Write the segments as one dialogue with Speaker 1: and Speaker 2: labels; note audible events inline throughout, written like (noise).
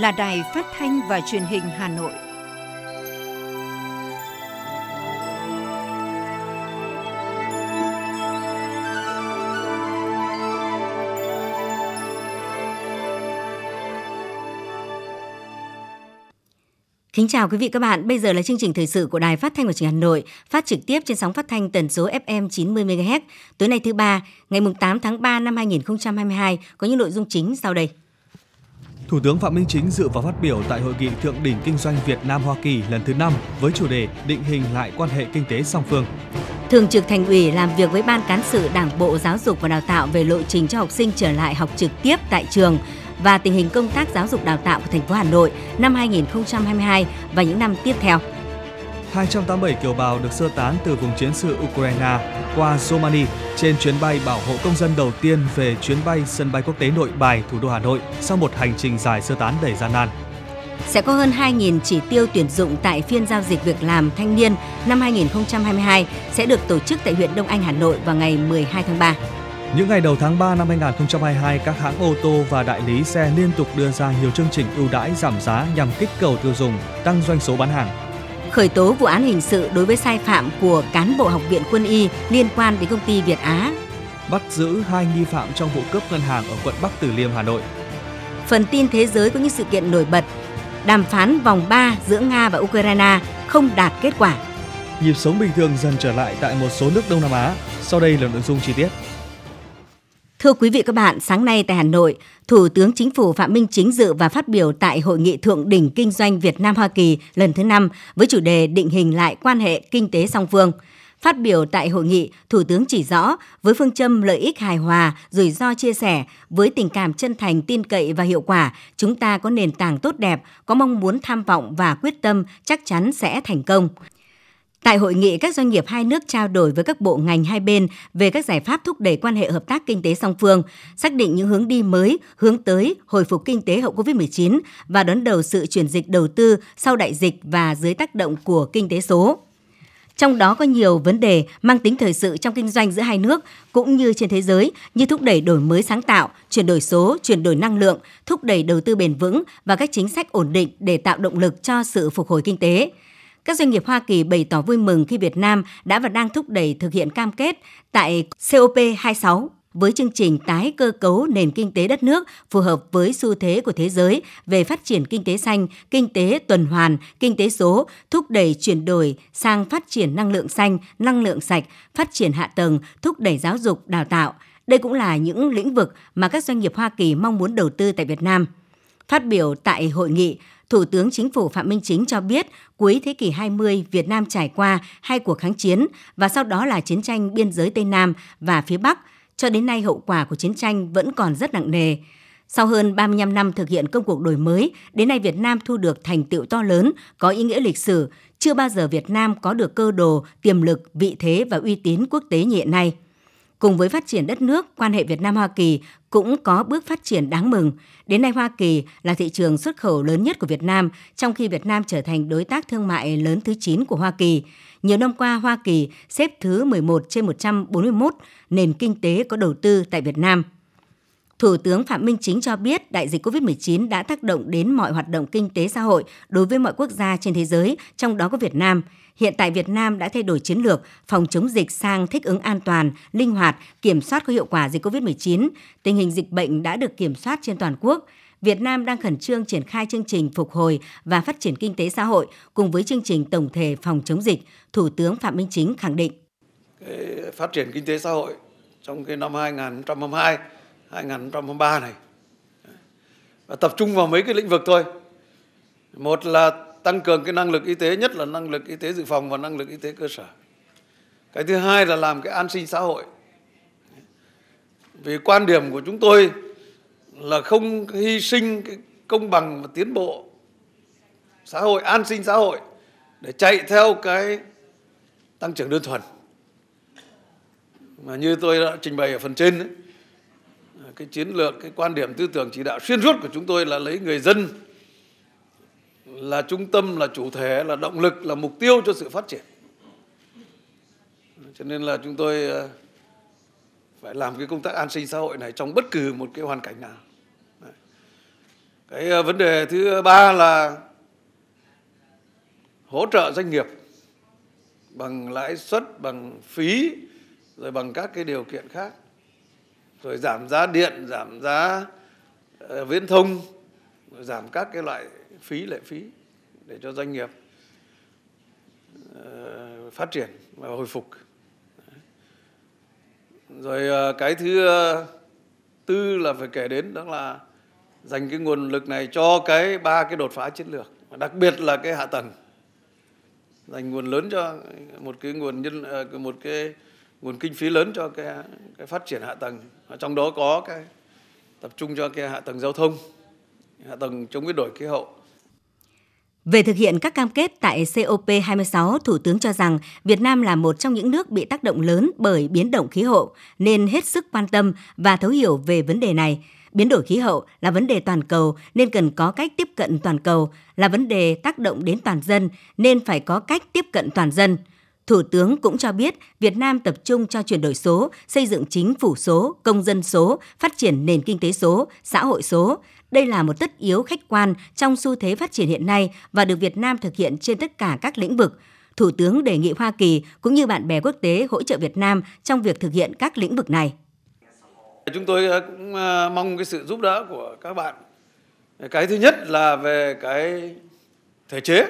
Speaker 1: là Đài Phát thanh và Truyền hình Hà Nội.
Speaker 2: Kính chào quý vị các bạn, bây giờ là chương trình thời sự của Đài Phát thanh và Truyền hình Hà Nội, phát trực tiếp trên sóng phát thanh tần số FM 90 MHz. Tối nay thứ ba, ngày 8 tháng 3 năm 2022 có những nội dung chính sau đây.
Speaker 3: Thủ tướng Phạm Minh Chính dự và phát biểu tại hội nghị thượng đỉnh kinh doanh Việt Nam Hoa Kỳ lần thứ 5 với chủ đề định hình lại quan hệ kinh tế song phương.
Speaker 2: Thường trực Thành ủy làm việc với Ban cán sự Đảng, Bộ Giáo dục và Đào tạo về lộ trình cho học sinh trở lại học trực tiếp tại trường và tình hình công tác giáo dục đào tạo của thành phố Hà Nội năm 2022 và những năm tiếp theo.
Speaker 3: 287 kiều bào được sơ tán từ vùng chiến sự Ukraine qua Romania trên chuyến bay bảo hộ công dân đầu tiên về chuyến bay sân bay quốc tế Nội Bài, thủ đô Hà Nội sau một hành trình dài sơ tán đầy gian nan.
Speaker 2: Sẽ có hơn 2.000 chỉ tiêu tuyển dụng tại phiên giao dịch việc làm thanh niên năm 2022 sẽ được tổ chức tại huyện Đông Anh, Hà Nội vào ngày 12 tháng 3.
Speaker 3: Những ngày đầu tháng 3 năm 2022, các hãng ô tô và đại lý xe liên tục đưa ra nhiều chương trình ưu đãi giảm giá nhằm kích cầu tiêu dùng, tăng doanh số bán hàng.
Speaker 2: Khởi tố vụ án hình sự đối với sai phạm của cán bộ học viện quân y liên quan đến công ty Việt Á.
Speaker 3: Bắt giữ hai nghi phạm trong vụ cướp ngân hàng ở quận Bắc Từ Liêm, Hà Nội.
Speaker 2: Phần tin thế giới có những sự kiện nổi bật. Đàm phán vòng 3 giữa Nga và Ukraine không đạt kết quả.
Speaker 3: Nhịp sống bình thường dần trở lại tại một số nước Đông Nam Á. Sau đây là nội dung chi tiết.
Speaker 2: Thưa quý vị các bạn, sáng nay tại Hà Nội, Thủ tướng Chính phủ Phạm Minh Chính dự và phát biểu tại Hội nghị Thượng đỉnh Kinh doanh Việt Nam Hoa Kỳ lần thứ 5 với chủ đề định hình lại quan hệ kinh tế song phương. Phát biểu tại hội nghị, Thủ tướng chỉ rõ với phương châm lợi ích hài hòa, rủi ro chia sẻ, với tình cảm chân thành, tin cậy và hiệu quả, chúng ta có nền tảng tốt đẹp, có mong muốn tham vọng và quyết tâm chắc chắn sẽ thành công. Tại hội nghị, các doanh nghiệp hai nước trao đổi với các bộ ngành hai bên về các giải pháp thúc đẩy quan hệ hợp tác kinh tế song phương, xác định những hướng đi mới, hướng tới hồi phục kinh tế hậu Covid-19 và đón đầu sự chuyển dịch đầu tư sau đại dịch và dưới tác động của kinh tế số. Trong đó có nhiều vấn đề mang tính thời sự trong kinh doanh giữa hai nước cũng như trên thế giới như thúc đẩy đổi mới sáng tạo, chuyển đổi số, chuyển đổi năng lượng, thúc đẩy đầu tư bền vững và các chính sách ổn định để tạo động lực cho sự phục hồi kinh tế. Các doanh nghiệp Hoa Kỳ bày tỏ vui mừng khi Việt Nam đã và đang thúc đẩy thực hiện cam kết tại COP26 với chương trình tái cơ cấu nền kinh tế đất nước phù hợp với xu thế của thế giới về phát triển kinh tế xanh, kinh tế tuần hoàn, kinh tế số, thúc đẩy chuyển đổi sang phát triển năng lượng xanh, năng lượng sạch, phát triển hạ tầng, thúc đẩy giáo dục, đào tạo. Đây cũng là những lĩnh vực mà các doanh nghiệp Hoa Kỳ mong muốn đầu tư tại Việt Nam. Phát biểu tại hội nghị, Thủ tướng Chính phủ Phạm Minh Chính cho biết cuối thế kỷ 20 Việt Nam trải qua hai cuộc kháng chiến và sau đó là chiến tranh biên giới Tây Nam và phía Bắc. Cho đến nay hậu quả của chiến tranh vẫn còn rất nặng nề. Sau hơn 35 năm thực hiện công cuộc đổi mới, đến nay Việt Nam thu được thành tựu to lớn, có ý nghĩa lịch sử. Chưa bao giờ Việt Nam có được cơ đồ, tiềm lực, vị thế và uy tín quốc tế như hiện nay. Cùng với phát triển đất nước, quan hệ Việt Nam Hoa Kỳ cũng có bước phát triển đáng mừng. Đến nay Hoa Kỳ là thị trường xuất khẩu lớn nhất của Việt Nam, trong khi Việt Nam trở thành đối tác thương mại lớn thứ 9 của Hoa Kỳ. Nhiều năm qua, Hoa Kỳ xếp thứ 11 trên 141 nền kinh tế có đầu tư tại Việt Nam. Thủ tướng Phạm Minh Chính cho biết đại dịch COVID-19 đã tác động đến mọi hoạt động kinh tế xã hội đối với mọi quốc gia trên thế giới, trong đó có Việt Nam. Hiện tại Việt Nam đã thay đổi chiến lược phòng chống dịch sang thích ứng an toàn, linh hoạt, kiểm soát có hiệu quả dịch COVID-19. Tình hình dịch bệnh đã được kiểm soát trên toàn quốc. Việt Nam đang khẩn trương triển khai chương trình phục hồi và phát triển kinh tế xã hội cùng với chương trình tổng thể phòng chống dịch, Thủ tướng Phạm Minh Chính khẳng định.
Speaker 4: Cái phát triển kinh tế xã hội trong cái năm 2022, 2023 này và tập trung vào mấy cái lĩnh vực thôi. Một là tăng cường cái năng lực y tế nhất là năng lực y tế dự phòng và năng lực y tế cơ sở. Cái thứ hai là làm cái an sinh xã hội. Vì quan điểm của chúng tôi là không hy sinh cái công bằng và tiến bộ xã hội an sinh xã hội để chạy theo cái tăng trưởng đơn thuần. Mà như tôi đã trình bày ở phần trên ấy, cái chiến lược cái quan điểm tư tưởng chỉ đạo xuyên suốt của chúng tôi là lấy người dân là trung tâm, là chủ thể, là động lực, là mục tiêu cho sự phát triển. Cho nên là chúng tôi ờ, phải làm cái công tác an sinh xã hội này trong bất cứ một cái hoàn cảnh nào. Cái ờ, vấn đề thứ ba là hỗ trợ doanh nghiệp bằng lãi suất, bằng phí, rồi bằng các cái điều kiện khác. Rồi giảm giá điện, giảm giá ờ, viễn thông, rồi giảm các cái loại phí lệ phí để cho doanh nghiệp uh, phát triển và hồi phục. Rồi uh, cái thứ uh, tư là phải kể đến đó là dành cái nguồn lực này cho cái ba cái đột phá chiến lược đặc biệt là cái hạ tầng. Dành nguồn lớn cho một cái nguồn nhân một cái nguồn kinh phí lớn cho cái cái phát triển hạ tầng. Trong đó có cái tập trung cho cái hạ tầng giao thông hạ tầng chống biến đổi khí hậu
Speaker 2: về thực hiện các cam kết tại COP26, Thủ tướng cho rằng Việt Nam là một trong những nước bị tác động lớn bởi biến động khí hậu, nên hết sức quan tâm và thấu hiểu về vấn đề này. Biến đổi khí hậu là vấn đề toàn cầu nên cần có cách tiếp cận toàn cầu, là vấn đề tác động đến toàn dân nên phải có cách tiếp cận toàn dân. Thủ tướng cũng cho biết Việt Nam tập trung cho chuyển đổi số, xây dựng chính phủ số, công dân số, phát triển nền kinh tế số, xã hội số. Đây là một tất yếu khách quan trong xu thế phát triển hiện nay và được Việt Nam thực hiện trên tất cả các lĩnh vực. Thủ tướng đề nghị Hoa Kỳ cũng như bạn bè quốc tế hỗ trợ Việt Nam trong việc thực hiện các lĩnh vực này.
Speaker 4: Chúng tôi ờ, cũng ờ, mong cái sự giúp đỡ của các bạn. Cái thứ nhất là về cái thể chế.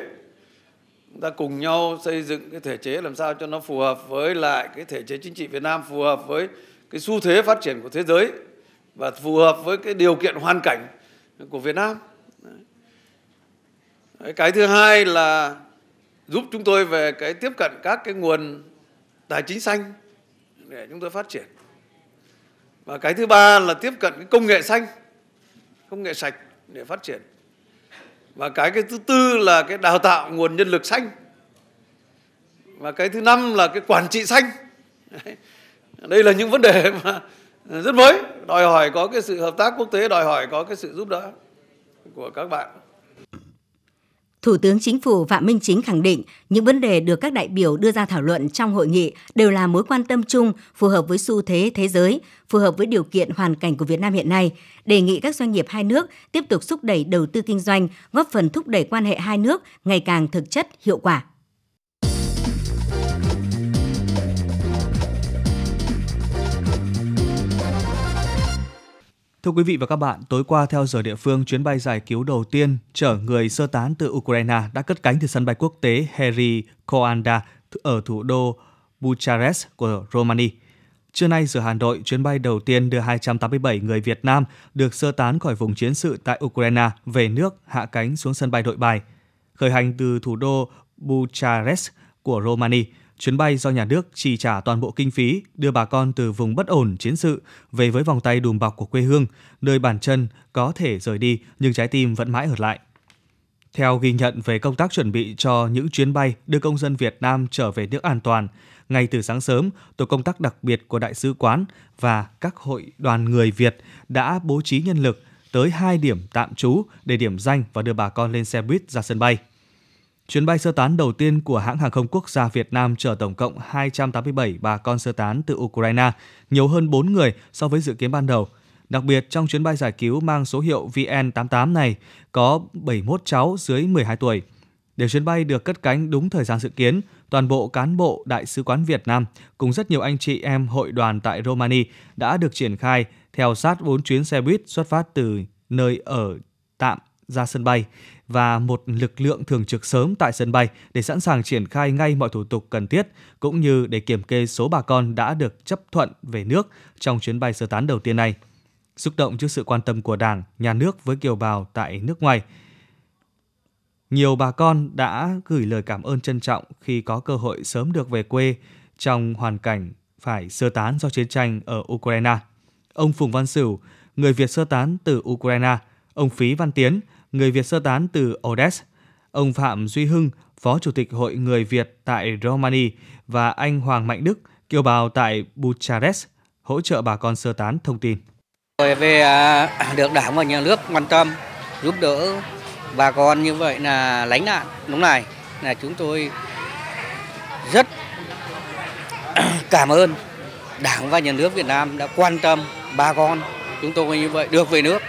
Speaker 4: Chúng ta cùng nhau xây dựng cái thể chế làm sao cho nó phù hợp với lại cái thể chế chính trị Việt Nam, phù hợp với cái xu thế phát triển của thế giới và phù hợp với cái điều kiện hoàn cảnh của Việt Nam. Cái thứ hai là giúp chúng tôi về cái tiếp cận các cái nguồn tài chính xanh để chúng tôi phát triển. Và cái thứ ba là tiếp cận cái công nghệ xanh, công nghệ sạch để phát triển. Và cái cái thứ tư là cái đào tạo nguồn nhân lực xanh. Và cái thứ năm là cái quản trị xanh. Đây là những vấn đề (laughs) mà rất mới. Đòi hỏi có cái sự hợp tác quốc tế đòi hỏi có cái sự giúp đỡ của các bạn.
Speaker 2: Thủ tướng Chính phủ Phạm Minh Chính khẳng định những vấn đề được các đại biểu đưa ra thảo luận trong hội nghị đều là mối quan tâm chung, phù hợp với xu thế thế giới, phù hợp với điều kiện hoàn cảnh của Việt Nam hiện nay, đề nghị các doanh nghiệp hai nước tiếp tục thúc đẩy đầu tư kinh doanh, góp phần thúc đẩy quan hệ hai nước ngày càng thực chất, hiệu quả.
Speaker 3: Thưa quý vị và các bạn, tối qua theo giờ địa phương, chuyến bay giải cứu đầu tiên chở người sơ tán từ Ukraine đã cất cánh từ sân bay quốc tế heri Coanda ở thủ đô Bucharest của Romania. Trưa nay giờ Hà Nội, chuyến bay đầu tiên đưa 287 người Việt Nam được sơ tán khỏi vùng chiến sự tại Ukraine về nước hạ cánh xuống sân bay Nội Bài. Khởi hành từ thủ đô Bucharest của Romania, Chuyến bay do nhà nước chi trả toàn bộ kinh phí đưa bà con từ vùng bất ổn chiến sự về với vòng tay đùm bọc của quê hương, nơi bàn chân có thể rời đi nhưng trái tim vẫn mãi ở lại. Theo ghi nhận về công tác chuẩn bị cho những chuyến bay đưa công dân Việt Nam trở về nước an toàn, ngay từ sáng sớm, tổ công tác đặc biệt của Đại sứ quán và các hội đoàn người Việt đã bố trí nhân lực tới hai điểm tạm trú để điểm danh và đưa bà con lên xe buýt ra sân bay. Chuyến bay sơ tán đầu tiên của hãng hàng không quốc gia Việt Nam chở tổng cộng 287 bà con sơ tán từ Ukraine, nhiều hơn 4 người so với dự kiến ban đầu. Đặc biệt, trong chuyến bay giải cứu mang số hiệu VN88 này có 71 cháu dưới 12 tuổi. Để chuyến bay được cất cánh đúng thời gian dự kiến, toàn bộ cán bộ Đại sứ quán Việt Nam cùng rất nhiều anh chị em hội đoàn tại Romania đã được triển khai theo sát 4 chuyến xe buýt xuất phát từ nơi ở tạm ra sân bay và một lực lượng thường trực sớm tại sân bay để sẵn sàng triển khai ngay mọi thủ tục cần thiết cũng như để kiểm kê số bà con đã được chấp thuận về nước trong chuyến bay sơ tán đầu tiên này. Xúc động trước sự quan tâm của Đảng, Nhà nước với kiều bào tại nước ngoài, nhiều bà con đã gửi lời cảm ơn trân trọng khi có cơ hội sớm được về quê trong hoàn cảnh phải sơ tán do chiến tranh ở Ukraine. Ông Phùng Văn Sửu, người Việt sơ tán từ Ukraine, ông Phí Văn Tiến, người Việt sơ tán từ Odessa, ông Phạm Duy Hưng, Phó Chủ tịch Hội Người Việt tại Romania và anh Hoàng Mạnh Đức, kiều bào tại Bucharest, hỗ trợ bà con sơ tán thông tin.
Speaker 5: Về à, được đảng và nhà nước quan tâm, giúp đỡ bà con như vậy là lánh nạn lúc này là chúng tôi rất (clears throat) cảm ơn Đảng và nhà nước Việt Nam đã quan tâm bà con chúng tôi như vậy được về nước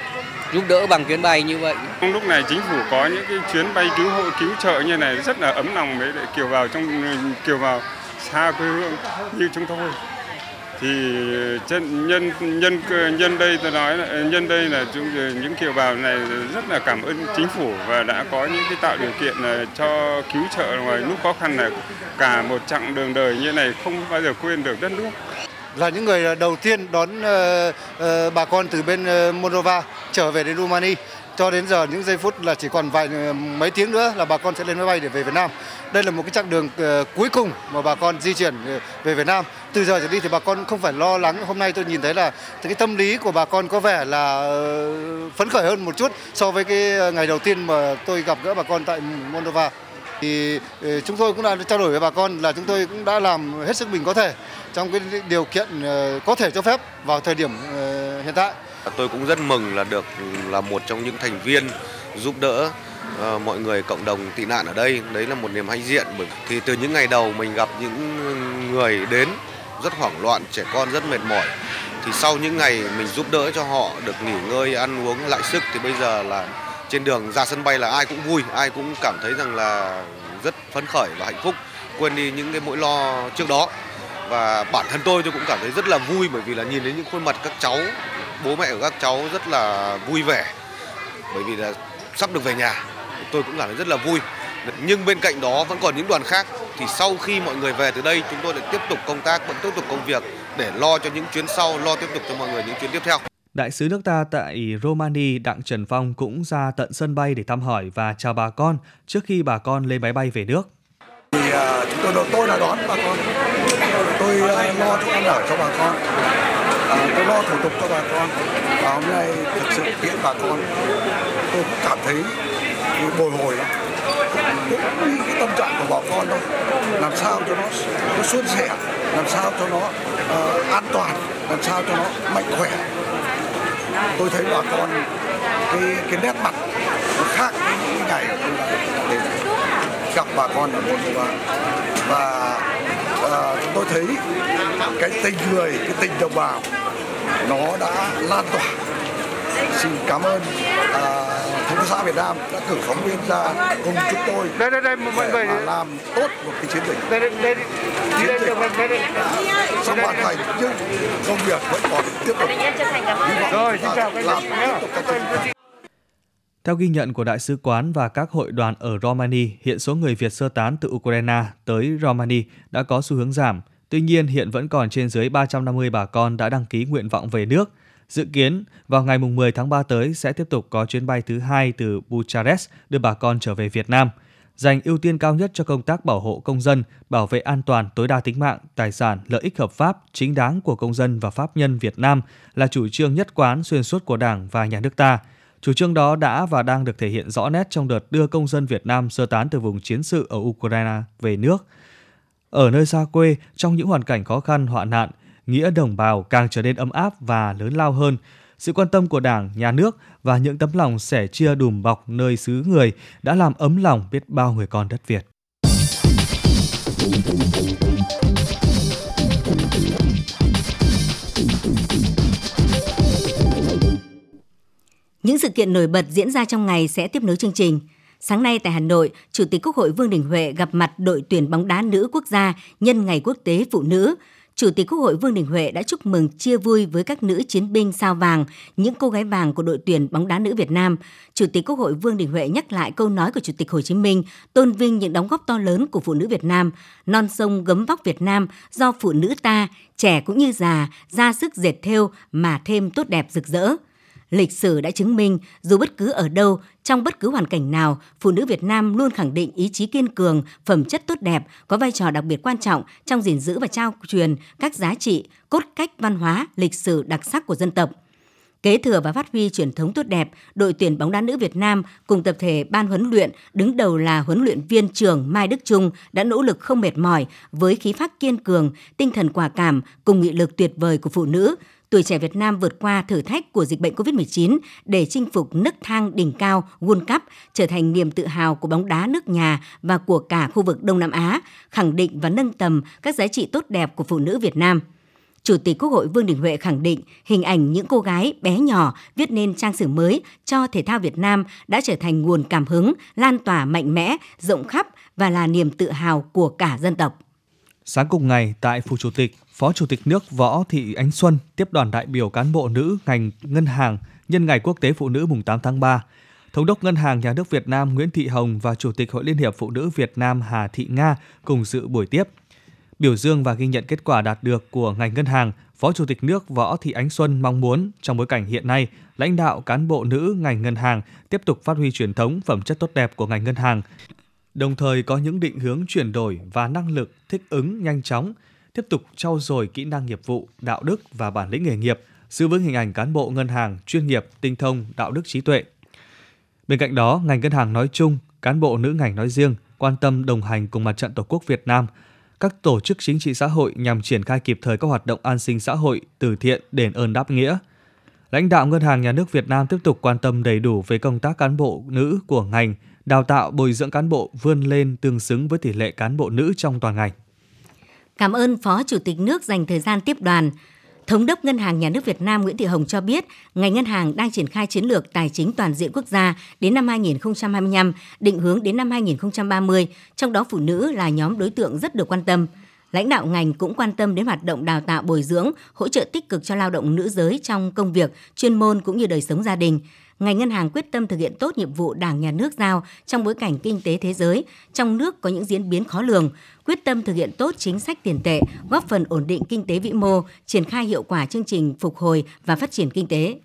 Speaker 5: giúp đỡ bằng chuyến bay như vậy.
Speaker 6: Lúc này chính phủ có những cái chuyến bay cứu hộ, cứu trợ như này rất là ấm lòng với kiều vào trong, kiều vào xa quê hương như chúng tôi. Thì nhân nhân nhân nhân đây tôi nói là, nhân đây là chúng, những kiều bào này rất là cảm ơn chính phủ và đã có những cái tạo điều kiện ờ, cho cứu trợ ngoài lúc khó khăn này. Cả một chặng đường đời như này không bao giờ quên được đất nước
Speaker 7: là những người ờ, đầu tiên đón ờ, ờ, bà con từ bên Moldova trở về đến Rumani cho đến giờ những giây phút là chỉ còn vài mấy tiếng nữa là bà con sẽ lên máy bay để về Việt Nam. Đây là một cái chặng đường cuối cùng mà bà con di chuyển về Việt Nam. Từ giờ trở đi thì bà con không phải lo lắng. Hôm nay tôi nhìn thấy là cái tâm lý của bà con có vẻ là phấn khởi hơn một chút so với cái ngày đầu tiên mà tôi gặp gỡ bà con tại Moldova. Thì ờ, chúng tôi cũng đã trao đổi với bà con là chúng tôi cũng đã làm hết sức mình có thể trong cái điều kiện ờ, có thể cho phép vào thời điểm ờ, hiện tại.
Speaker 8: Tôi cũng rất mừng là được là một trong những thành viên giúp đỡ mọi người cộng đồng tị nạn ở đây. Đấy là một niềm hãnh diện bởi thì từ những ngày đầu mình gặp những người đến rất hoảng loạn, trẻ con rất mệt mỏi. Thì sau những ngày mình giúp đỡ cho họ được nghỉ ngơi, ăn uống lại sức thì bây giờ là trên đường ra sân bay là ai cũng vui, ai cũng cảm thấy rằng là rất phấn khởi và hạnh phúc, quên đi những cái nỗi lo trước đó. Và bản thân tôi tôi cũng cảm thấy rất là vui bởi vì là nhìn đến những khuôn mặt các cháu bố mẹ của các cháu rất là vui vẻ. Bởi vì là sắp được về nhà tôi cũng cảm thấy rất là vui. Nhưng bên cạnh đó vẫn còn những đoàn khác. Thì sau khi mọi người về từ đây chúng tôi lại tiếp tục công tác vẫn tiếp tục công việc để lo cho những chuyến sau lo tiếp tục cho mọi người những chuyến tiếp theo.
Speaker 3: Đại sứ nước ta tại Romania Đặng Trần Phong cũng ra tận sân bay để thăm hỏi và chào bà con trước khi bà con lên máy bay về nước.
Speaker 9: Thì uh, chúng tôi tôi là đón bà con, tôi uh, lo thức ăn ở cho bà con, uh, tôi lo thủ tục cho bà con. Và hôm nay thực sự tiễn bà con. Tôi cũng cảm thấy bồi hồi. Cũng cái tâm trạng của bà con thôi làm sao cho nó nó suôn sẻ làm sao cho nó uh, an toàn làm sao cho nó mạnh khỏe tôi thấy bà con cái cái nét mặt nó khác với những ngày để gặp bà con ở Moldova và uh, tôi thấy cái tình người cái tình đồng bào nó đã lan tỏa. Xin cảm ơn à, thông xã Việt Nam đã cử phóng viên ra cùng chúng tôi đây đây đây mọi người mà làm tốt một cái chiến dịch. Đây đây đây chiến dịch sắp hoàn thành nhưng công việc vẫn còn tiếp tục. Rồi xin chào các các
Speaker 3: theo ghi nhận của Đại sứ quán và các hội đoàn ở Romania, hiện số người Việt sơ tán từ Ukraine tới Romania đã có xu hướng giảm. Tuy nhiên, hiện vẫn còn trên dưới 350 bà con đã đăng ký nguyện vọng về nước. Dự kiến, vào ngày 10 tháng 3 tới sẽ tiếp tục có chuyến bay thứ hai từ Bucharest đưa bà con trở về Việt Nam, dành ưu tiên cao nhất cho công tác bảo hộ công dân, bảo vệ an toàn tối đa tính mạng, tài sản, lợi ích hợp pháp, chính đáng của công dân và pháp nhân Việt Nam là chủ trương nhất quán xuyên suốt của Đảng và Nhà nước ta – Chủ trương đó đã và đang được thể hiện rõ nét trong đợt đưa công dân Việt Nam sơ tán từ vùng chiến sự ở Ukraine về nước. Ở nơi xa quê, trong những hoàn cảnh khó khăn, hoạn nạn, nghĩa đồng bào càng trở nên ấm áp và lớn lao hơn. Sự quan tâm của Đảng, Nhà nước và những tấm lòng sẻ chia đùm bọc nơi xứ người đã làm ấm lòng biết bao người con đất Việt.
Speaker 2: Những sự kiện nổi bật diễn ra trong ngày sẽ tiếp nối chương trình. Sáng nay tại Hà Nội, Chủ tịch Quốc hội Vương Đình Huệ gặp mặt đội tuyển bóng đá nữ quốc gia nhân ngày quốc tế phụ nữ. Chủ tịch Quốc hội Vương Đình Huệ đã chúc mừng chia vui với các nữ chiến binh sao vàng, những cô gái vàng của đội tuyển bóng đá nữ Việt Nam. Chủ tịch Quốc hội Vương Đình Huệ nhắc lại câu nói của Chủ tịch Hồ Chí Minh, tôn vinh những đóng góp to lớn của phụ nữ Việt Nam, non sông gấm vóc Việt Nam do phụ nữ ta, trẻ cũng như già, ra sức dệt thêu mà thêm tốt đẹp rực rỡ. Lịch sử đã chứng minh, dù bất cứ ở đâu, trong bất cứ hoàn cảnh nào, phụ nữ Việt Nam luôn khẳng định ý chí kiên cường, phẩm chất tốt đẹp, có vai trò đặc biệt quan trọng trong gìn giữ và trao truyền các giá trị, cốt cách văn hóa, lịch sử đặc sắc của dân tộc. Kế thừa và phát huy truyền thống tốt đẹp, đội tuyển bóng đá nữ Việt Nam cùng tập thể ban huấn luyện đứng đầu là huấn luyện viên trưởng Mai Đức Trung đã nỗ lực không mệt mỏi với khí phách kiên cường, tinh thần quả cảm cùng nghị lực tuyệt vời của phụ nữ, tuổi trẻ Việt Nam vượt qua thử thách của dịch bệnh COVID-19 để chinh phục nấc thang đỉnh cao World Cup, trở thành niềm tự hào của bóng đá nước nhà và của cả khu vực Đông Nam Á, khẳng định và nâng tầm các giá trị tốt đẹp của phụ nữ Việt Nam. Chủ tịch Quốc hội Vương Đình Huệ khẳng định hình ảnh những cô gái bé nhỏ viết nên trang sử mới cho thể thao Việt Nam đã trở thành nguồn cảm hứng, lan tỏa mạnh mẽ, rộng khắp và là niềm tự hào của cả dân tộc.
Speaker 3: Sáng cùng ngày tại Phủ Chủ tịch, Phó Chủ tịch nước Võ Thị Ánh Xuân tiếp đoàn đại biểu cán bộ nữ ngành ngân hàng nhân ngày Quốc tế Phụ nữ mùng 8 tháng 3. Thống đốc Ngân hàng Nhà nước Việt Nam Nguyễn Thị Hồng và Chủ tịch Hội Liên hiệp Phụ nữ Việt Nam Hà Thị Nga cùng dự buổi tiếp. Biểu dương và ghi nhận kết quả đạt được của ngành ngân hàng, Phó Chủ tịch nước Võ Thị Ánh Xuân mong muốn trong bối cảnh hiện nay, lãnh đạo cán bộ nữ ngành ngân hàng tiếp tục phát huy truyền thống phẩm chất tốt đẹp của ngành ngân hàng, đồng thời có những định hướng chuyển đổi và năng lực thích ứng nhanh chóng, tiếp tục trau dồi kỹ năng nghiệp vụ, đạo đức và bản lĩnh nghề nghiệp, giữ vững hình ảnh cán bộ ngân hàng chuyên nghiệp, tinh thông, đạo đức trí tuệ. Bên cạnh đó, ngành ngân hàng nói chung, cán bộ nữ ngành nói riêng quan tâm đồng hành cùng Mặt trận Tổ quốc Việt Nam, các tổ chức chính trị xã hội nhằm triển khai kịp thời các hoạt động an sinh xã hội, từ thiện, đền ơn đáp nghĩa. Lãnh đạo Ngân hàng Nhà nước Việt Nam tiếp tục quan tâm đầy đủ về công tác cán bộ nữ của ngành, đào tạo bồi dưỡng cán bộ vươn lên tương xứng với tỷ lệ cán bộ nữ trong toàn ngành.
Speaker 2: Cảm ơn Phó Chủ tịch nước dành thời gian tiếp đoàn. Thống đốc Ngân hàng Nhà nước Việt Nam Nguyễn Thị Hồng cho biết, ngành ngân hàng đang triển khai chiến lược tài chính toàn diện quốc gia đến năm 2025, định hướng đến năm 2030, trong đó phụ nữ là nhóm đối tượng rất được quan tâm. Lãnh đạo ngành cũng quan tâm đến hoạt động đào tạo bồi dưỡng, hỗ trợ tích cực cho lao động nữ giới trong công việc, chuyên môn cũng như đời sống gia đình ngành ngân hàng quyết tâm thực hiện tốt nhiệm vụ Đảng nhà nước giao trong bối cảnh kinh tế thế giới, trong nước có những diễn biến khó lường, quyết tâm thực hiện tốt chính sách tiền tệ, góp phần ổn định kinh tế vĩ mô, triển khai hiệu quả chương trình phục hồi và phát triển kinh tế.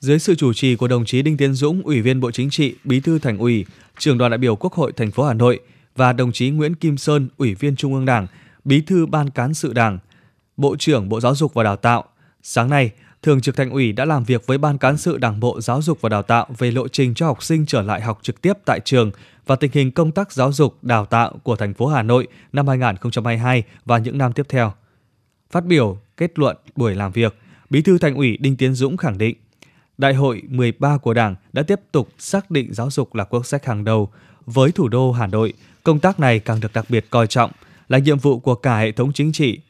Speaker 3: Dưới sự chủ trì của đồng chí Đinh Tiến Dũng, Ủy viên Bộ Chính trị, Bí thư Thành ủy, Trưởng đoàn đại biểu Quốc hội thành phố Hà Nội và đồng chí Nguyễn Kim Sơn, Ủy viên Trung ương Đảng, Bí thư Ban cán sự Đảng, Bộ trưởng Bộ Giáo dục và Đào tạo. Sáng nay, Thường trực Thành ủy đã làm việc với Ban cán sự Đảng bộ Giáo dục và Đào tạo về lộ trình cho học sinh trở lại học trực tiếp tại trường và tình hình công tác giáo dục đào tạo của thành phố Hà Nội năm 2022 và những năm tiếp theo. Phát biểu kết luận buổi làm việc, Bí thư Thành ủy Đinh Tiến Dũng khẳng định, Đại hội 13 của Đảng đã tiếp tục xác định giáo dục là quốc sách hàng đầu. Với thủ đô Hà Nội, công tác này càng được đặc biệt coi trọng, là nhiệm vụ của cả hệ thống chính trị,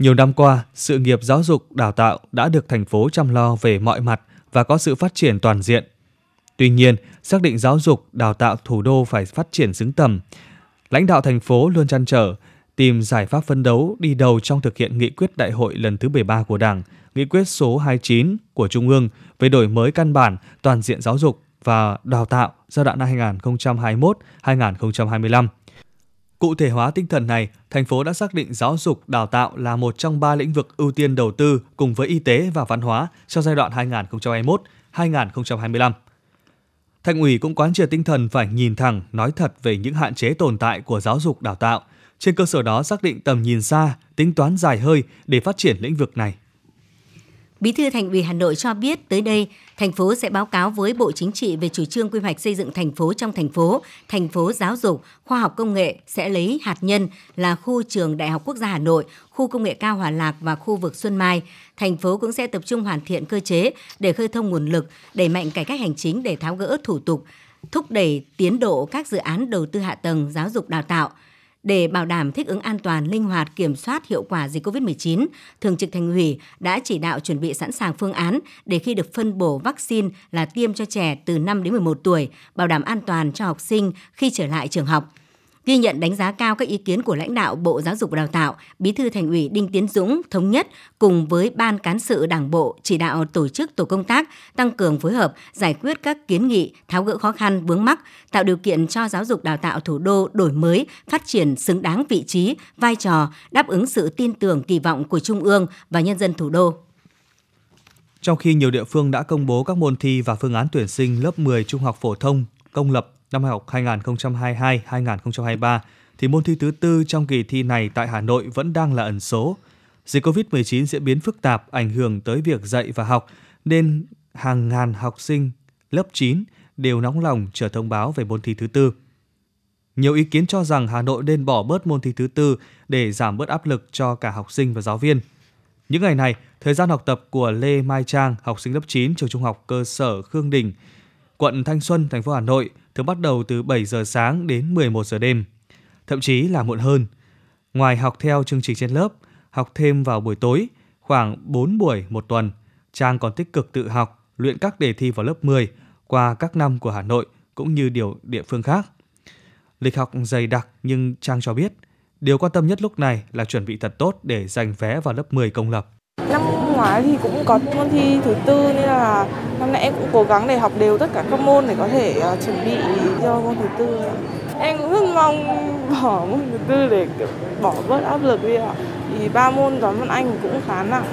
Speaker 3: nhiều năm qua, sự nghiệp giáo dục đào tạo đã được thành phố chăm lo về mọi mặt và có sự phát triển toàn diện. Tuy nhiên, xác định giáo dục đào tạo thủ đô phải phát triển xứng tầm. Lãnh đạo thành phố luôn chăn trở tìm giải pháp phấn đấu đi đầu trong thực hiện nghị quyết đại hội lần thứ 13 của Đảng, nghị quyết số 29 của Trung ương về đổi mới căn bản toàn diện giáo dục và đào tạo giai đoạn 2021-2025 Cụ thể hóa tinh thần này, thành phố đã xác định giáo dục đào tạo là một trong ba lĩnh vực ưu tiên đầu tư cùng với y tế và văn hóa cho giai đoạn 2021-2025. Thành ủy cũng quán triệt tinh thần phải nhìn thẳng, nói thật về những hạn chế tồn tại của giáo dục đào tạo, trên cơ sở đó xác định tầm nhìn xa, tính toán dài hơi để phát triển lĩnh vực này.
Speaker 2: Bí thư Thành ủy Hà Nội cho biết tới đây, thành phố sẽ báo cáo với Bộ Chính trị về chủ trương quy hoạch xây dựng thành phố trong thành phố, thành phố giáo dục, khoa học công nghệ sẽ lấy hạt nhân là khu trường Đại học Quốc gia Hà Nội, khu công nghệ cao Hòa Lạc và khu vực Xuân Mai. Thành phố cũng sẽ tập trung hoàn thiện cơ chế để khơi thông nguồn lực, đẩy mạnh cải cách hành chính để tháo gỡ thủ tục, thúc đẩy tiến độ các dự án đầu tư hạ tầng giáo dục đào tạo – để bảo đảm thích ứng an toàn, linh hoạt, kiểm soát hiệu quả dịch COVID-19, Thường trực Thành ủy đã chỉ đạo chuẩn bị sẵn sàng phương án để khi được phân bổ vaccine là tiêm cho trẻ từ 5 đến 11 tuổi, bảo đảm an toàn cho học sinh khi trở lại trường học. Ghi nhận đánh giá cao các ý kiến của lãnh đạo Bộ Giáo dục và Đào tạo, Bí thư Thành ủy Đinh Tiến Dũng thống nhất cùng với Ban cán sự Đảng bộ chỉ đạo tổ chức tổ công tác tăng cường phối hợp, giải quyết các kiến nghị, tháo gỡ khó khăn vướng mắc, tạo điều kiện cho giáo dục đào tạo thủ đô đổi mới, phát triển xứng đáng vị trí, vai trò, đáp ứng sự tin tưởng kỳ vọng của Trung ương và nhân dân thủ đô.
Speaker 3: Trong khi nhiều địa phương đã công bố các môn thi và phương án tuyển sinh lớp 10 trung học phổ thông công lập năm học 2022-2023 thì môn thi thứ tư trong kỳ thi này tại Hà Nội vẫn đang là ẩn số. Dịch COVID-19 diễn biến phức tạp ảnh hưởng tới việc dạy và học nên hàng ngàn học sinh lớp 9 đều nóng lòng chờ thông báo về môn thi thứ tư. Nhiều ý kiến cho rằng Hà Nội nên bỏ bớt môn thi thứ tư để giảm bớt áp lực cho cả học sinh và giáo viên. Những ngày này, thời gian học tập của Lê Mai Trang, học sinh lớp 9 trường trung học cơ sở Khương Đình, quận Thanh Xuân, thành phố Hà Nội thường bắt đầu từ 7 giờ sáng đến 11 giờ đêm, thậm chí là muộn hơn. Ngoài học theo chương trình trên lớp, học thêm vào buổi tối, khoảng 4 buổi một tuần. Trang còn tích cực tự học, luyện các đề thi vào lớp 10 qua các năm của Hà Nội cũng như điều địa phương khác. Lịch học dày đặc nhưng Trang cho biết, điều quan tâm nhất lúc này là chuẩn bị thật tốt để giành vé vào lớp 10 công lập.
Speaker 10: Năm ngoái thì cũng có môn thi thứ tư nên là năm nay em cũng cố gắng để học đều tất cả các môn để có thể uh, chuẩn bị cho môn thứ tư. Em cũng rất mong (laughs) bỏ môn thứ tư để bỏ bớt áp lực đi ạ. Thì ba môn toán văn Anh cũng khá nặng.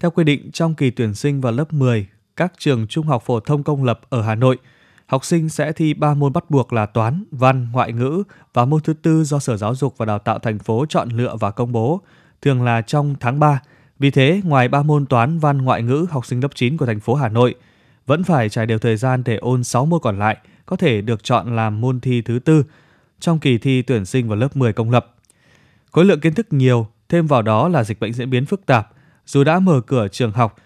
Speaker 3: Theo quy định trong kỳ tuyển sinh vào lớp 10, các trường trung học phổ thông công lập ở Hà Nội, học sinh sẽ thi 3 môn bắt buộc là toán, văn, ngoại ngữ và môn thứ tư do Sở Giáo dục và Đào tạo thành phố chọn lựa và công bố, thường là trong tháng 3. Vì thế, ngoài 3 môn toán, văn, ngoại ngữ, học sinh lớp 9 của thành phố Hà Nội vẫn phải trải đều thời gian để ôn 6 môn còn lại, có thể được chọn làm môn thi thứ tư trong kỳ thi tuyển sinh vào lớp 10 công lập. Khối lượng kiến thức nhiều, thêm vào đó là dịch bệnh diễn biến phức tạp, dù đã mở cửa trường học,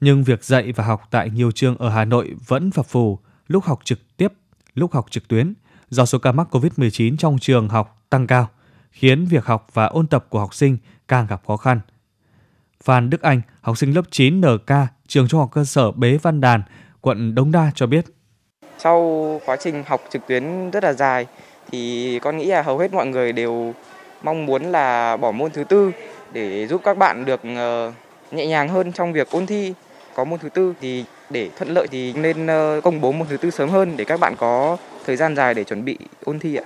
Speaker 3: nhưng việc dạy và học tại nhiều trường ở Hà Nội vẫn phập phù, lúc học trực tiếp, lúc học trực tuyến, do số ca mắc COVID-19 trong trường học tăng cao, khiến việc học và ôn tập của học sinh càng gặp khó khăn. Phan Đức Anh, học sinh lớp 9 NK, trường trung học cơ sở Bế Văn Đàn, quận Đống Đa cho biết.
Speaker 11: Sau quá trình học trực tuyến rất là dài, thì con nghĩ là hầu hết mọi người đều mong muốn là bỏ môn thứ tư để giúp các bạn được ờ, nhẹ nhàng hơn trong việc ôn thi. Có môn thứ tư thì để thuận lợi thì nên ờ, công bố môn thứ tư sớm hơn để các bạn có thời gian dài để chuẩn bị ôn thi ạ.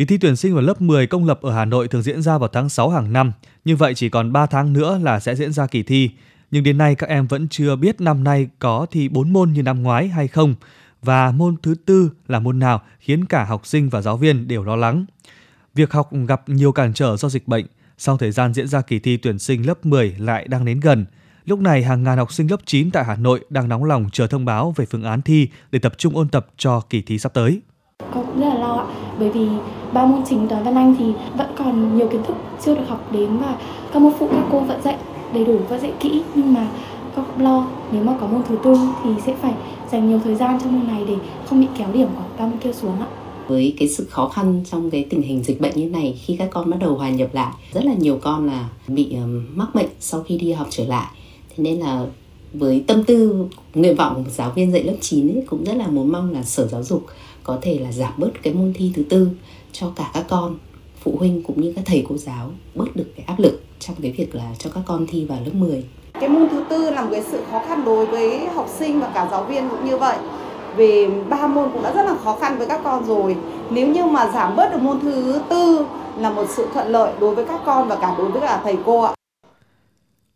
Speaker 3: Kỳ thi tuyển sinh vào lớp 10 công lập ở Hà Nội thường diễn ra vào tháng 6 hàng năm, như vậy chỉ còn 3 tháng nữa là sẽ diễn ra kỳ thi. Nhưng đến nay các em vẫn chưa biết năm nay có thi 4 môn như năm ngoái hay không và môn thứ tư là môn nào khiến cả học sinh và giáo viên đều lo lắng. Việc học gặp nhiều cản trở do dịch bệnh, sau thời gian diễn ra kỳ thi tuyển sinh lớp 10 lại đang đến gần. Lúc này hàng ngàn học sinh lớp 9 tại Hà Nội đang nóng lòng chờ thông báo về phương án thi để tập trung ôn tập cho kỳ thi sắp tới.
Speaker 12: Con cũng rất là lo ạ, bởi vì ba môn chính toán văn Anh thì vẫn còn nhiều kiến thức chưa được học đến và các môn phụ các cô vẫn dạy đầy đủ và dạy kỹ. Nhưng mà con cũng lo nếu mà có môn thứ tư thì sẽ phải dành nhiều thời gian cho môn này để không bị kéo điểm của ba môn kia xuống ạ.
Speaker 13: Với cái sự khó khăn trong cái tình hình dịch bệnh như này khi các con bắt đầu hòa nhập lại rất là nhiều con là bị ờ, mắc bệnh sau khi đi học trở lại. Thế nên là với tâm tư nguyện vọng của giáo viên dạy lớp 9 ấy, cũng rất là muốn mong là sở giáo dục có thể là giảm bớt cái môn thi thứ tư cho cả các con phụ huynh cũng như các thầy cô giáo bớt được cái áp lực trong cái việc là cho các con thi vào lớp 10.
Speaker 14: Cái môn thứ tư là một cái sự khó khăn đối với học sinh và cả giáo viên cũng như vậy vì ba môn cũng đã rất là khó khăn với các con rồi nếu như mà giảm bớt được môn thứ tư là một sự thuận lợi đối với các con và cả đối với cả thầy cô ạ.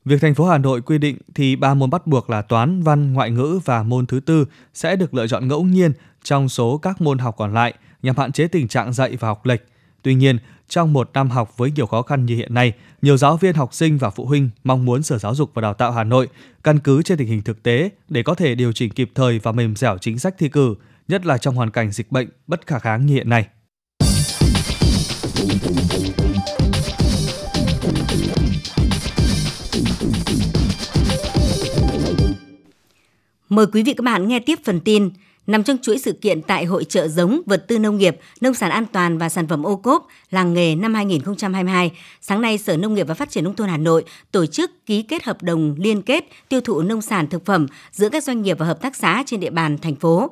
Speaker 3: Việc thành phố Hà Nội quy định thì ba môn bắt buộc là toán, văn, ngoại ngữ và môn thứ tư sẽ được lựa chọn ngẫu nhiên trong số các môn học còn lại nhằm hạn chế tình trạng dạy và học lệch. Tuy nhiên, trong một năm học với nhiều khó khăn như hiện nay, nhiều giáo viên, học sinh và phụ huynh mong muốn Sở Giáo dục và Đào tạo Hà Nội căn cứ trên tình hình thực tế để có thể điều chỉnh kịp thời và mềm dẻo chính sách thi cử, nhất là trong hoàn cảnh dịch bệnh bất khả kháng như hiện nay.
Speaker 2: Mời quý vị các bạn nghe tiếp phần tin nằm trong chuỗi sự kiện tại Hội trợ giống, vật tư nông nghiệp, nông sản an toàn và sản phẩm ô cốp làng nghề năm 2022. Sáng nay, Sở Nông nghiệp và Phát triển Nông thôn Hà Nội tổ chức ký kết hợp đồng liên kết tiêu thụ nông sản thực phẩm giữa các doanh nghiệp và hợp tác xã trên địa bàn thành phố.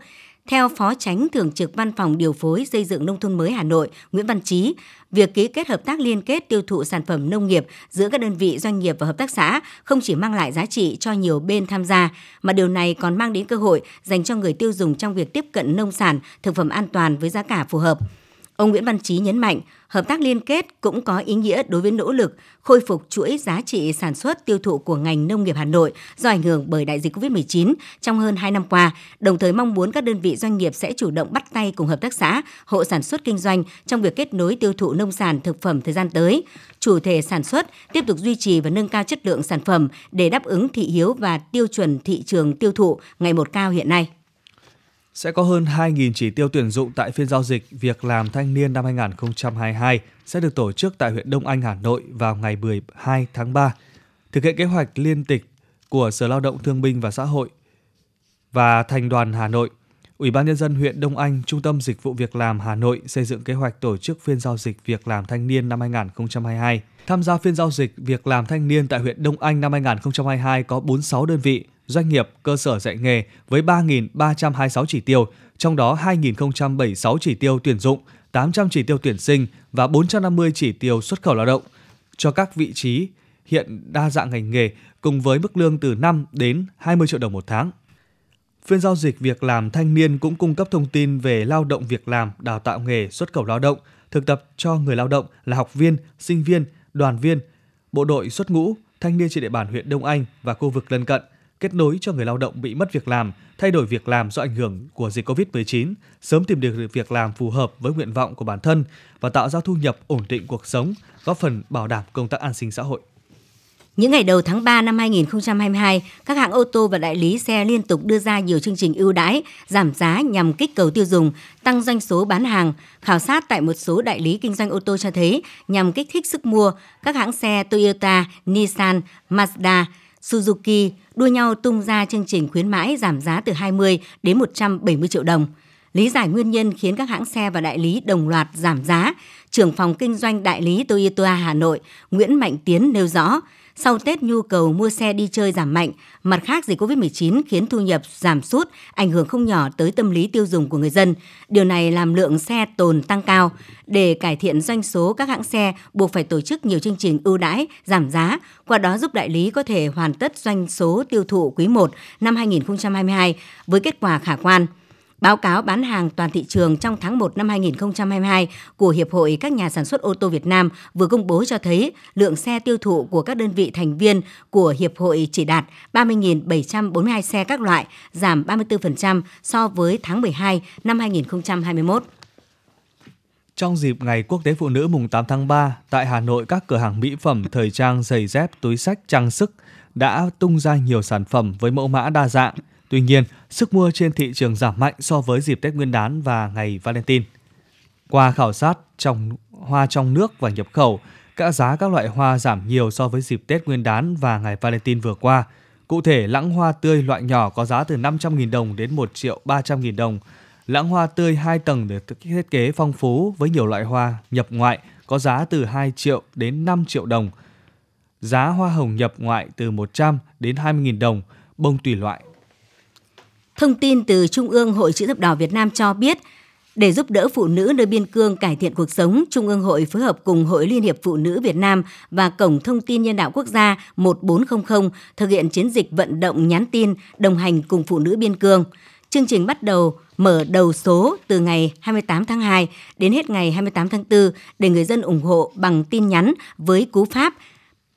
Speaker 2: Theo Phó Tránh Thường trực Văn phòng Điều phối Xây dựng Nông thôn mới Hà Nội Nguyễn Văn Trí, việc ký kết hợp tác liên kết tiêu thụ sản phẩm nông nghiệp giữa các đơn vị doanh nghiệp và hợp tác xã không chỉ mang lại giá trị cho nhiều bên tham gia, mà điều này còn mang đến cơ hội dành cho người tiêu dùng trong việc tiếp cận nông sản, thực phẩm an toàn với giá cả phù hợp. Ông Nguyễn Văn Chí nhấn mạnh, hợp tác liên kết cũng có ý nghĩa đối với nỗ lực khôi phục chuỗi giá trị sản xuất tiêu thụ của ngành nông nghiệp Hà Nội do ảnh hưởng bởi đại dịch COVID-19 trong hơn 2 năm qua, đồng thời mong muốn các đơn vị doanh nghiệp sẽ chủ động bắt tay cùng hợp tác xã, hộ sản xuất kinh doanh trong việc kết nối tiêu thụ nông sản thực phẩm thời gian tới. Chủ thể sản xuất tiếp tục duy trì và nâng cao chất lượng sản phẩm để đáp ứng thị hiếu và tiêu chuẩn thị trường tiêu thụ ngày một cao hiện nay.
Speaker 3: Sẽ có hơn 2.000 chỉ tiêu tuyển dụng tại phiên giao dịch Việc làm thanh niên năm 2022 sẽ được tổ chức tại huyện Đông Anh, Hà Nội vào ngày 12 tháng 3. Thực hiện kế hoạch liên tịch của Sở Lao động Thương binh và Xã hội và Thành đoàn Hà Nội, Ủy ban nhân dân huyện Đông Anh, Trung tâm Dịch vụ Việc làm Hà Nội xây dựng kế hoạch tổ chức phiên giao dịch việc làm thanh niên năm 2022. Tham gia phiên giao dịch việc làm thanh niên tại huyện Đông Anh năm 2022 có 46 đơn vị, doanh nghiệp, cơ sở dạy nghề với 3.326 chỉ tiêu, trong đó 2.076 chỉ tiêu tuyển dụng, 800 chỉ tiêu tuyển sinh và 450 chỉ tiêu xuất khẩu lao động cho các vị trí hiện đa dạng ngành nghề cùng với mức lương từ 5 đến 20 triệu đồng một tháng. Phiên giao dịch việc làm thanh niên cũng cung cấp thông tin về lao động việc làm, đào tạo nghề, xuất khẩu lao động, thực tập cho người lao động là học viên, sinh viên, đoàn viên, bộ đội xuất ngũ, thanh niên trên địa bàn huyện Đông Anh và khu vực lân cận, kết nối cho người lao động bị mất việc làm, thay đổi việc làm do ảnh hưởng của dịch Covid-19, sớm tìm được việc làm phù hợp với nguyện vọng của bản thân và tạo ra thu nhập ổn định cuộc sống, góp phần bảo đảm công tác an sinh xã hội.
Speaker 2: Những ngày đầu tháng 3 năm 2022, các hãng ô tô và đại lý xe liên tục đưa ra nhiều chương trình ưu đãi, giảm giá nhằm kích cầu tiêu dùng, tăng doanh số bán hàng. Khảo sát tại một số đại lý kinh doanh ô tô cho thấy, nhằm kích thích sức mua, các hãng xe Toyota, Nissan, Mazda, Suzuki đua nhau tung ra chương trình khuyến mãi giảm giá từ 20 đến 170 triệu đồng. Lý giải nguyên nhân khiến các hãng xe và đại lý đồng loạt giảm giá, trưởng phòng kinh doanh đại lý Toyota Hà Nội Nguyễn Mạnh Tiến nêu rõ, sau Tết nhu cầu mua xe đi chơi giảm mạnh, mặt khác dịch Covid-19 khiến thu nhập giảm sút, ảnh hưởng không nhỏ tới tâm lý tiêu dùng của người dân. Điều này làm lượng xe tồn tăng cao. Để cải thiện doanh số các hãng xe buộc phải tổ chức nhiều chương trình ưu đãi, giảm giá, qua đó giúp đại lý có thể hoàn tất doanh số tiêu thụ quý 1 năm 2022 với kết quả khả quan. Báo cáo bán hàng toàn thị trường trong tháng 1 năm 2022 của Hiệp hội các nhà sản xuất ô tô Việt Nam vừa công bố cho thấy lượng xe tiêu thụ của các đơn vị thành viên của Hiệp hội chỉ đạt 30.742 xe các loại, giảm 34% so với tháng 12 năm 2021.
Speaker 3: Trong dịp Ngày Quốc tế Phụ nữ mùng 8 tháng 3, tại Hà Nội, các cửa hàng mỹ phẩm, thời trang, giày dép, túi sách, trang sức đã tung ra nhiều sản phẩm với mẫu mã đa dạng – Tuy nhiên, sức mua trên thị trường giảm mạnh so với dịp Tết Nguyên đán và ngày Valentine. Qua khảo sát trong hoa trong nước và nhập khẩu, các giá các loại hoa giảm nhiều so với dịp Tết Nguyên đán và ngày Valentine vừa qua. Cụ thể, lãng hoa tươi loại nhỏ có giá từ 500.000 đồng đến 1 triệu 300.000 đồng. Lãng hoa tươi 2 tầng được thiết kế phong phú với nhiều loại hoa nhập ngoại có giá từ 2 triệu đến 5 triệu đồng. Giá hoa hồng nhập ngoại từ 100 đến 20.000 đồng, bông tùy loại
Speaker 2: Thông tin từ Trung ương Hội Chữ thập đỏ Việt Nam cho biết, để giúp đỡ phụ nữ nơi biên cương cải thiện cuộc sống, Trung ương Hội phối hợp cùng Hội Liên hiệp Phụ nữ Việt Nam và Cổng Thông tin Nhân đạo Quốc gia 1400 thực hiện chiến dịch vận động nhắn tin đồng hành cùng phụ nữ biên cương. Chương trình bắt đầu mở đầu số từ ngày 28 tháng 2 đến hết ngày 28 tháng 4 để người dân ủng hộ bằng tin nhắn với cú pháp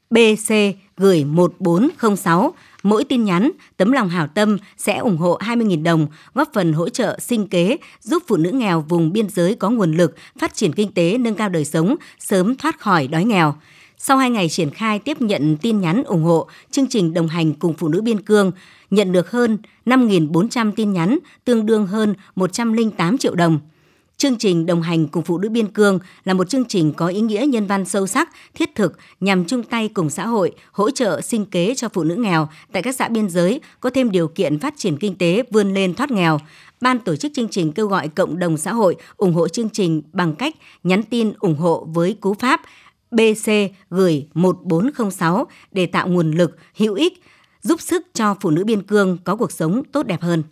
Speaker 2: BC gửi 1406 Mỗi tin nhắn, tấm lòng hảo tâm sẽ ủng hộ 20.000 đồng, góp phần hỗ trợ sinh kế, giúp phụ nữ nghèo vùng biên giới có nguồn lực, phát triển kinh tế, nâng cao đời sống, sớm thoát khỏi đói nghèo. Sau 2 ngày triển khai tiếp nhận tin nhắn ủng hộ, chương trình đồng hành cùng phụ nữ biên cương nhận được hơn 5.400 tin nhắn, tương đương hơn 108 triệu đồng. Chương trình đồng hành cùng phụ nữ biên cương là một chương trình có ý nghĩa nhân văn sâu sắc, thiết thực nhằm chung tay cùng xã hội hỗ trợ sinh kế cho phụ nữ nghèo tại các xã biên giới có thêm điều kiện phát triển kinh tế vươn lên thoát nghèo. Ban tổ chức chương trình kêu gọi cộng đồng xã hội ủng hộ chương trình bằng cách nhắn tin ủng hộ với cú pháp BC gửi 1406 để tạo nguồn lực hữu ích giúp sức cho phụ nữ biên cương có cuộc sống tốt đẹp hơn.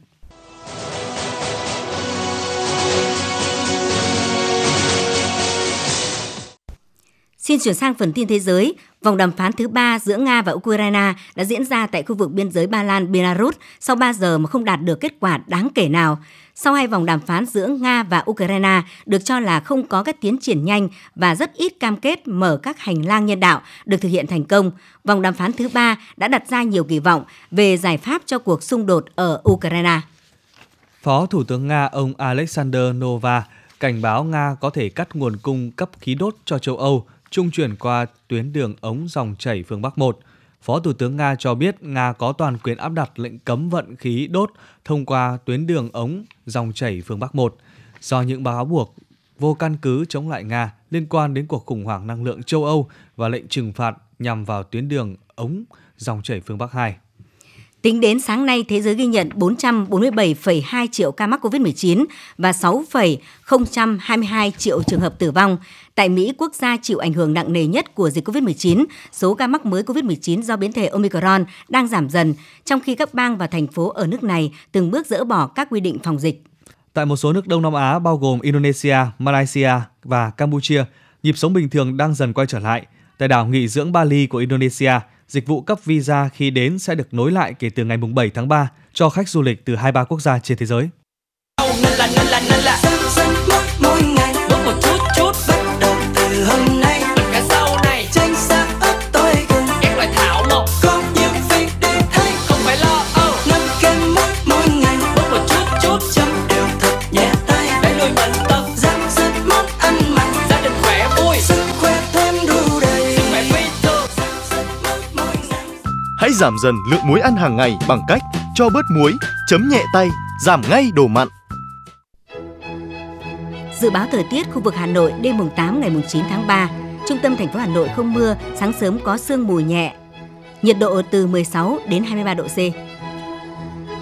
Speaker 2: Xin chuyển sang phần tin thế giới. Vòng đàm phán thứ ba giữa Nga và Ukraine đã diễn ra tại khu vực biên giới Ba Lan, Belarus sau 3 giờ mà không đạt được kết quả đáng kể nào. Sau hai vòng đàm phán giữa Nga và Ukraine được cho là không có các tiến triển nhanh và rất ít cam kết mở các hành lang nhân đạo được thực hiện thành công, vòng đàm phán thứ ba đã đặt ra nhiều kỳ vọng về giải pháp cho cuộc xung đột ở Ukraine.
Speaker 3: Phó Thủ tướng Nga ông Alexander Nova cảnh báo Nga có thể cắt nguồn cung cấp khí đốt cho châu Âu trung chuyển qua tuyến đường ống dòng chảy phương Bắc 1. Phó Thủ tướng Nga cho biết Nga có toàn quyền áp đặt lệnh cấm vận khí đốt thông qua tuyến đường ống dòng chảy phương Bắc 1 do những báo buộc vô căn cứ chống lại Nga liên quan đến cuộc khủng hoảng năng lượng châu Âu và lệnh trừng phạt nhằm vào tuyến đường ống dòng chảy phương Bắc 2.
Speaker 2: Tính đến sáng nay, thế giới ghi nhận 447,2 triệu ca mắc COVID-19 và 6,022 triệu trường hợp tử vong. Tại Mỹ, quốc gia chịu ảnh hưởng nặng nề nhất của dịch COVID-19, số ca mắc mới COVID-19 do biến thể Omicron đang giảm dần, trong khi các bang và thành phố ở nước này từng bước dỡ bỏ các quy định phòng dịch.
Speaker 3: Tại một số nước Đông Nam Á bao gồm Indonesia, Malaysia và Campuchia, nhịp sống bình thường đang dần quay trở lại. Tại đảo nghỉ dưỡng Bali của Indonesia, dịch vụ cấp visa khi đến sẽ được nối lại kể từ ngày 7 tháng 3 cho khách du lịch từ 23 quốc gia trên thế giới.
Speaker 15: Giảm dần lượng muối ăn hàng ngày bằng cách cho bớt muối, chấm nhẹ tay, giảm ngay đồ mặn.
Speaker 2: Dự báo thời tiết khu vực Hà Nội đêm mùng 8 ngày mùng 9 tháng 3, trung tâm thành phố Hà Nội không mưa, sáng sớm có sương mù nhẹ. Nhiệt độ từ 16 đến 23 độ C.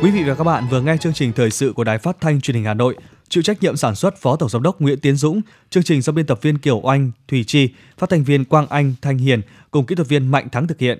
Speaker 3: Quý vị và các bạn vừa nghe chương trình thời sự của Đài Phát thanh Truyền hình Hà Nội. Chịu trách nhiệm sản xuất Phó Tổng giám đốc Nguyễn Tiến Dũng, chương trình do biên tập viên Kiều Oanh, Thủy Chi, phát thanh viên Quang Anh, Thanh Hiền cùng kỹ thuật viên Mạnh Thắng thực hiện.